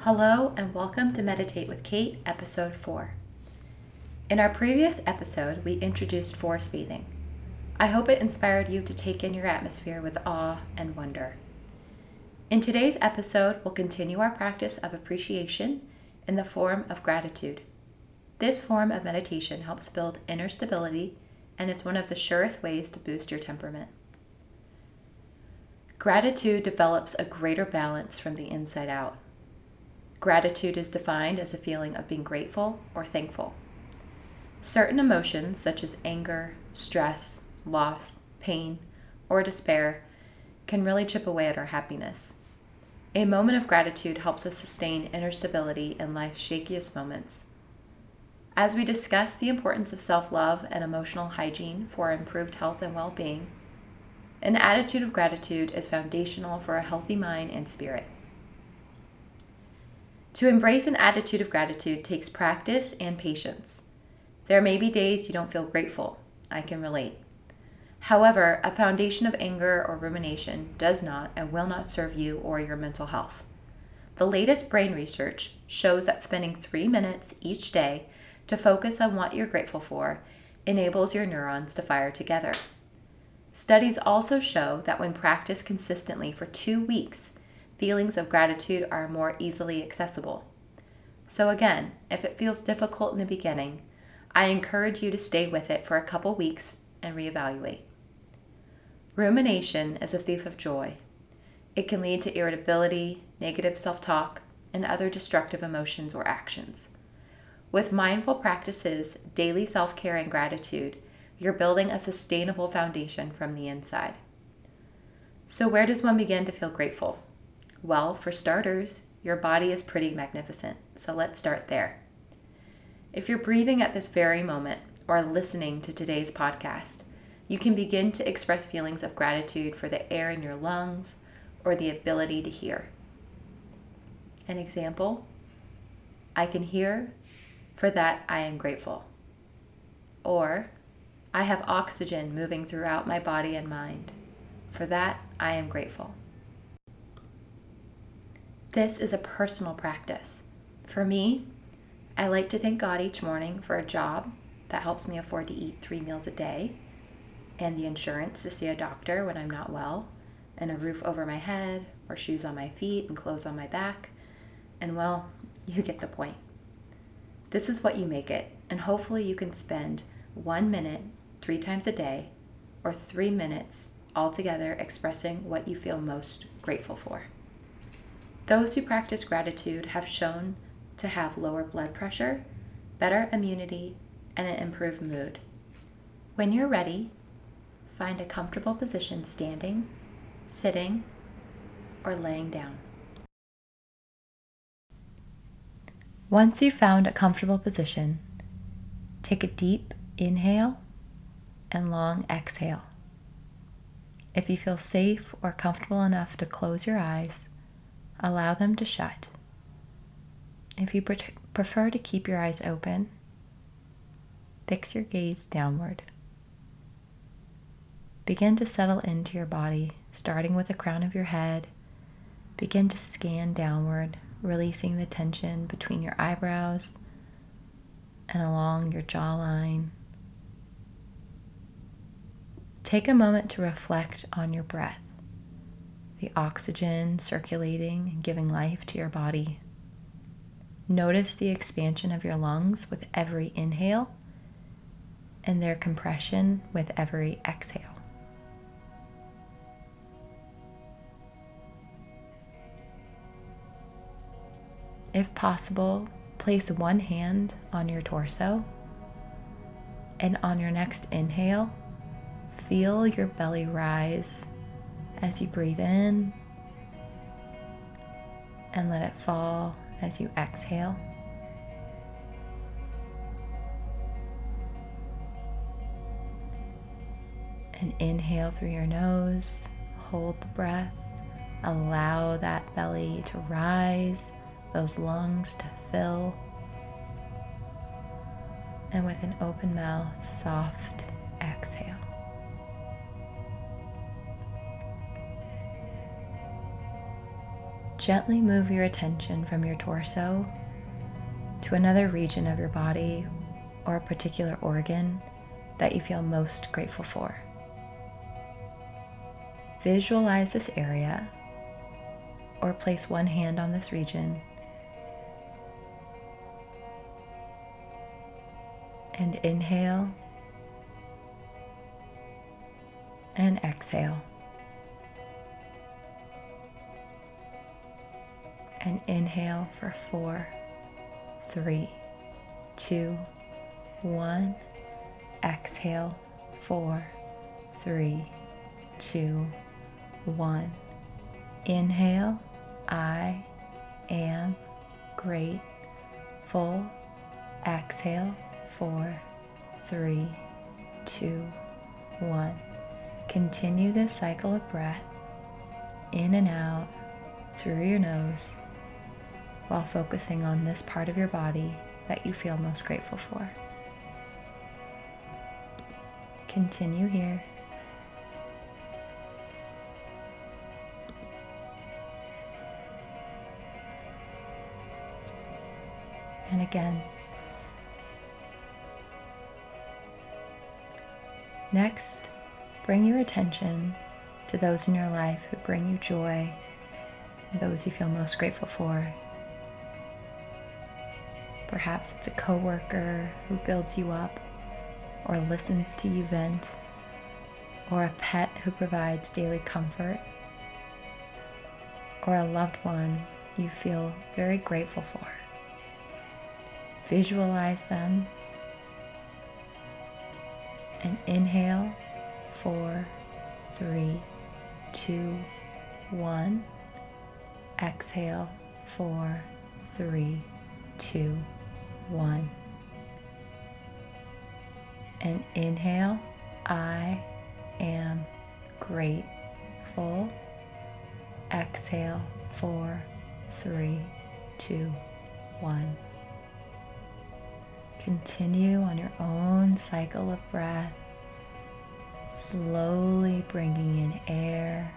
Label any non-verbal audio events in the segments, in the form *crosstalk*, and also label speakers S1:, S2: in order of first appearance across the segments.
S1: Hello, and welcome to Meditate with Kate, episode 4. In our previous episode, we introduced forest bathing. I hope it inspired you to take in your atmosphere with awe and wonder. In today's episode, we'll continue our practice of appreciation in the form of gratitude. This form of meditation helps build inner stability, and it's one of the surest ways to boost your temperament. Gratitude develops a greater balance from the inside out. Gratitude is defined as a feeling of being grateful or thankful. Certain emotions, such as anger, stress, loss, pain, or despair, can really chip away at our happiness. A moment of gratitude helps us sustain inner stability in life's shakiest moments. As we discuss the importance of self love and emotional hygiene for improved health and well being, an attitude of gratitude is foundational for a healthy mind and spirit. To embrace an attitude of gratitude takes practice and patience. There may be days you don't feel grateful. I can relate. However, a foundation of anger or rumination does not and will not serve you or your mental health. The latest brain research shows that spending three minutes each day to focus on what you're grateful for enables your neurons to fire together. Studies also show that when practiced consistently for two weeks, feelings of gratitude are more easily accessible. So, again, if it feels difficult in the beginning, I encourage you to stay with it for a couple weeks and reevaluate. Rumination is a thief of joy. It can lead to irritability, negative self talk, and other destructive emotions or actions. With mindful practices, daily self care, and gratitude, you're building a sustainable foundation from the inside. So, where does one begin to feel grateful? Well, for starters, your body is pretty magnificent, so let's start there. If you're breathing at this very moment or listening to today's podcast, you can begin to express feelings of gratitude for the air in your lungs or the ability to hear. An example I can hear, for that I am grateful. Or, I have oxygen moving throughout my body and mind. For that, I am grateful. This is a personal practice. For me, I like to thank God each morning for a job that helps me afford to eat three meals a day, and the insurance to see a doctor when I'm not well, and a roof over my head, or shoes on my feet and clothes on my back. And well, *laughs* you get the point. This is what you make it, and hopefully you can spend one minute three times a day or three minutes altogether expressing what you feel most grateful for. Those who practice gratitude have shown to have lower blood pressure, better immunity, and an improved mood. When you're ready, find a comfortable position standing, sitting, or laying down. Once you've found a comfortable position, take a deep inhale and long exhale. If you feel safe or comfortable enough to close your eyes, allow them to shut. If you pre- prefer to keep your eyes open, fix your gaze downward. Begin to settle into your body, starting with the crown of your head. Begin to scan downward, releasing the tension between your eyebrows and along your jawline. Take a moment to reflect on your breath the oxygen circulating and giving life to your body. Notice the expansion of your lungs with every inhale and their compression with every exhale. If possible, place one hand on your torso, and on your next inhale, feel your belly rise as you breathe in and let it fall as you exhale. And inhale through your nose, hold the breath, allow that belly to rise, those lungs to fill. And with an open mouth, soft exhale. Gently move your attention from your torso to another region of your body or a particular organ that you feel most grateful for. Visualize this area or place one hand on this region and inhale and exhale. And inhale for four, three, two, one. Exhale, four, three, two, one. Inhale, I am great. Full. Exhale, four, three, two, one. Continue this cycle of breath in and out through your nose while focusing on this part of your body that you feel most grateful for. Continue here. And again. Next, bring your attention to those in your life who bring you joy, those you feel most grateful for. Perhaps it's a coworker who builds you up or listens to you vent, or a pet who provides daily comfort, or a loved one you feel very grateful for. Visualize them and inhale four, three, two, one. Exhale four, three, two, one. And inhale, I am grateful. Exhale, four, three, two, one. Continue on your own cycle of breath, slowly bringing in air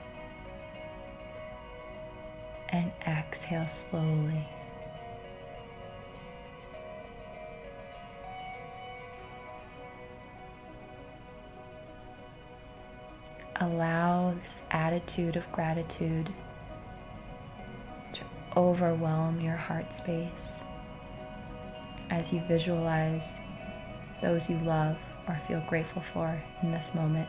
S1: and exhale slowly. Allow this attitude of gratitude to overwhelm your heart space as you visualize those you love or feel grateful for in this moment.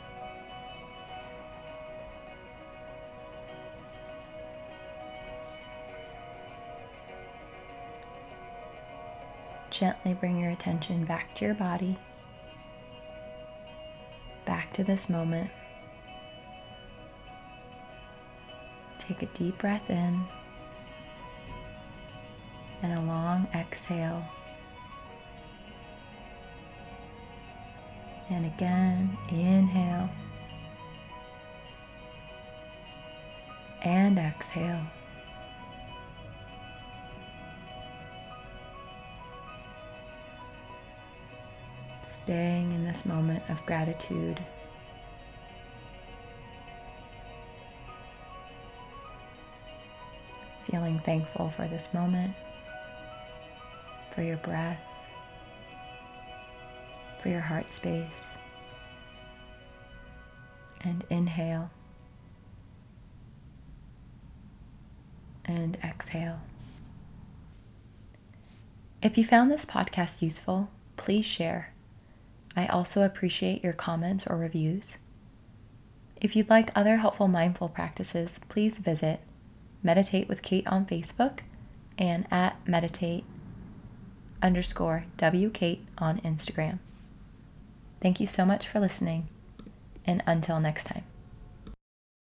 S1: Gently bring your attention back to your body, back to this moment. Take a deep breath in and a long exhale. And again, inhale and exhale. Staying in this moment of gratitude. Feeling thankful for this moment, for your breath for your heart space. And inhale. And exhale. If you found this podcast useful, please share. I also appreciate your comments or reviews. If you'd like other helpful mindful practices, please visit Meditate with Kate on Facebook and at meditate underscore W Kate on Instagram. Thank you so much for listening, and until next time.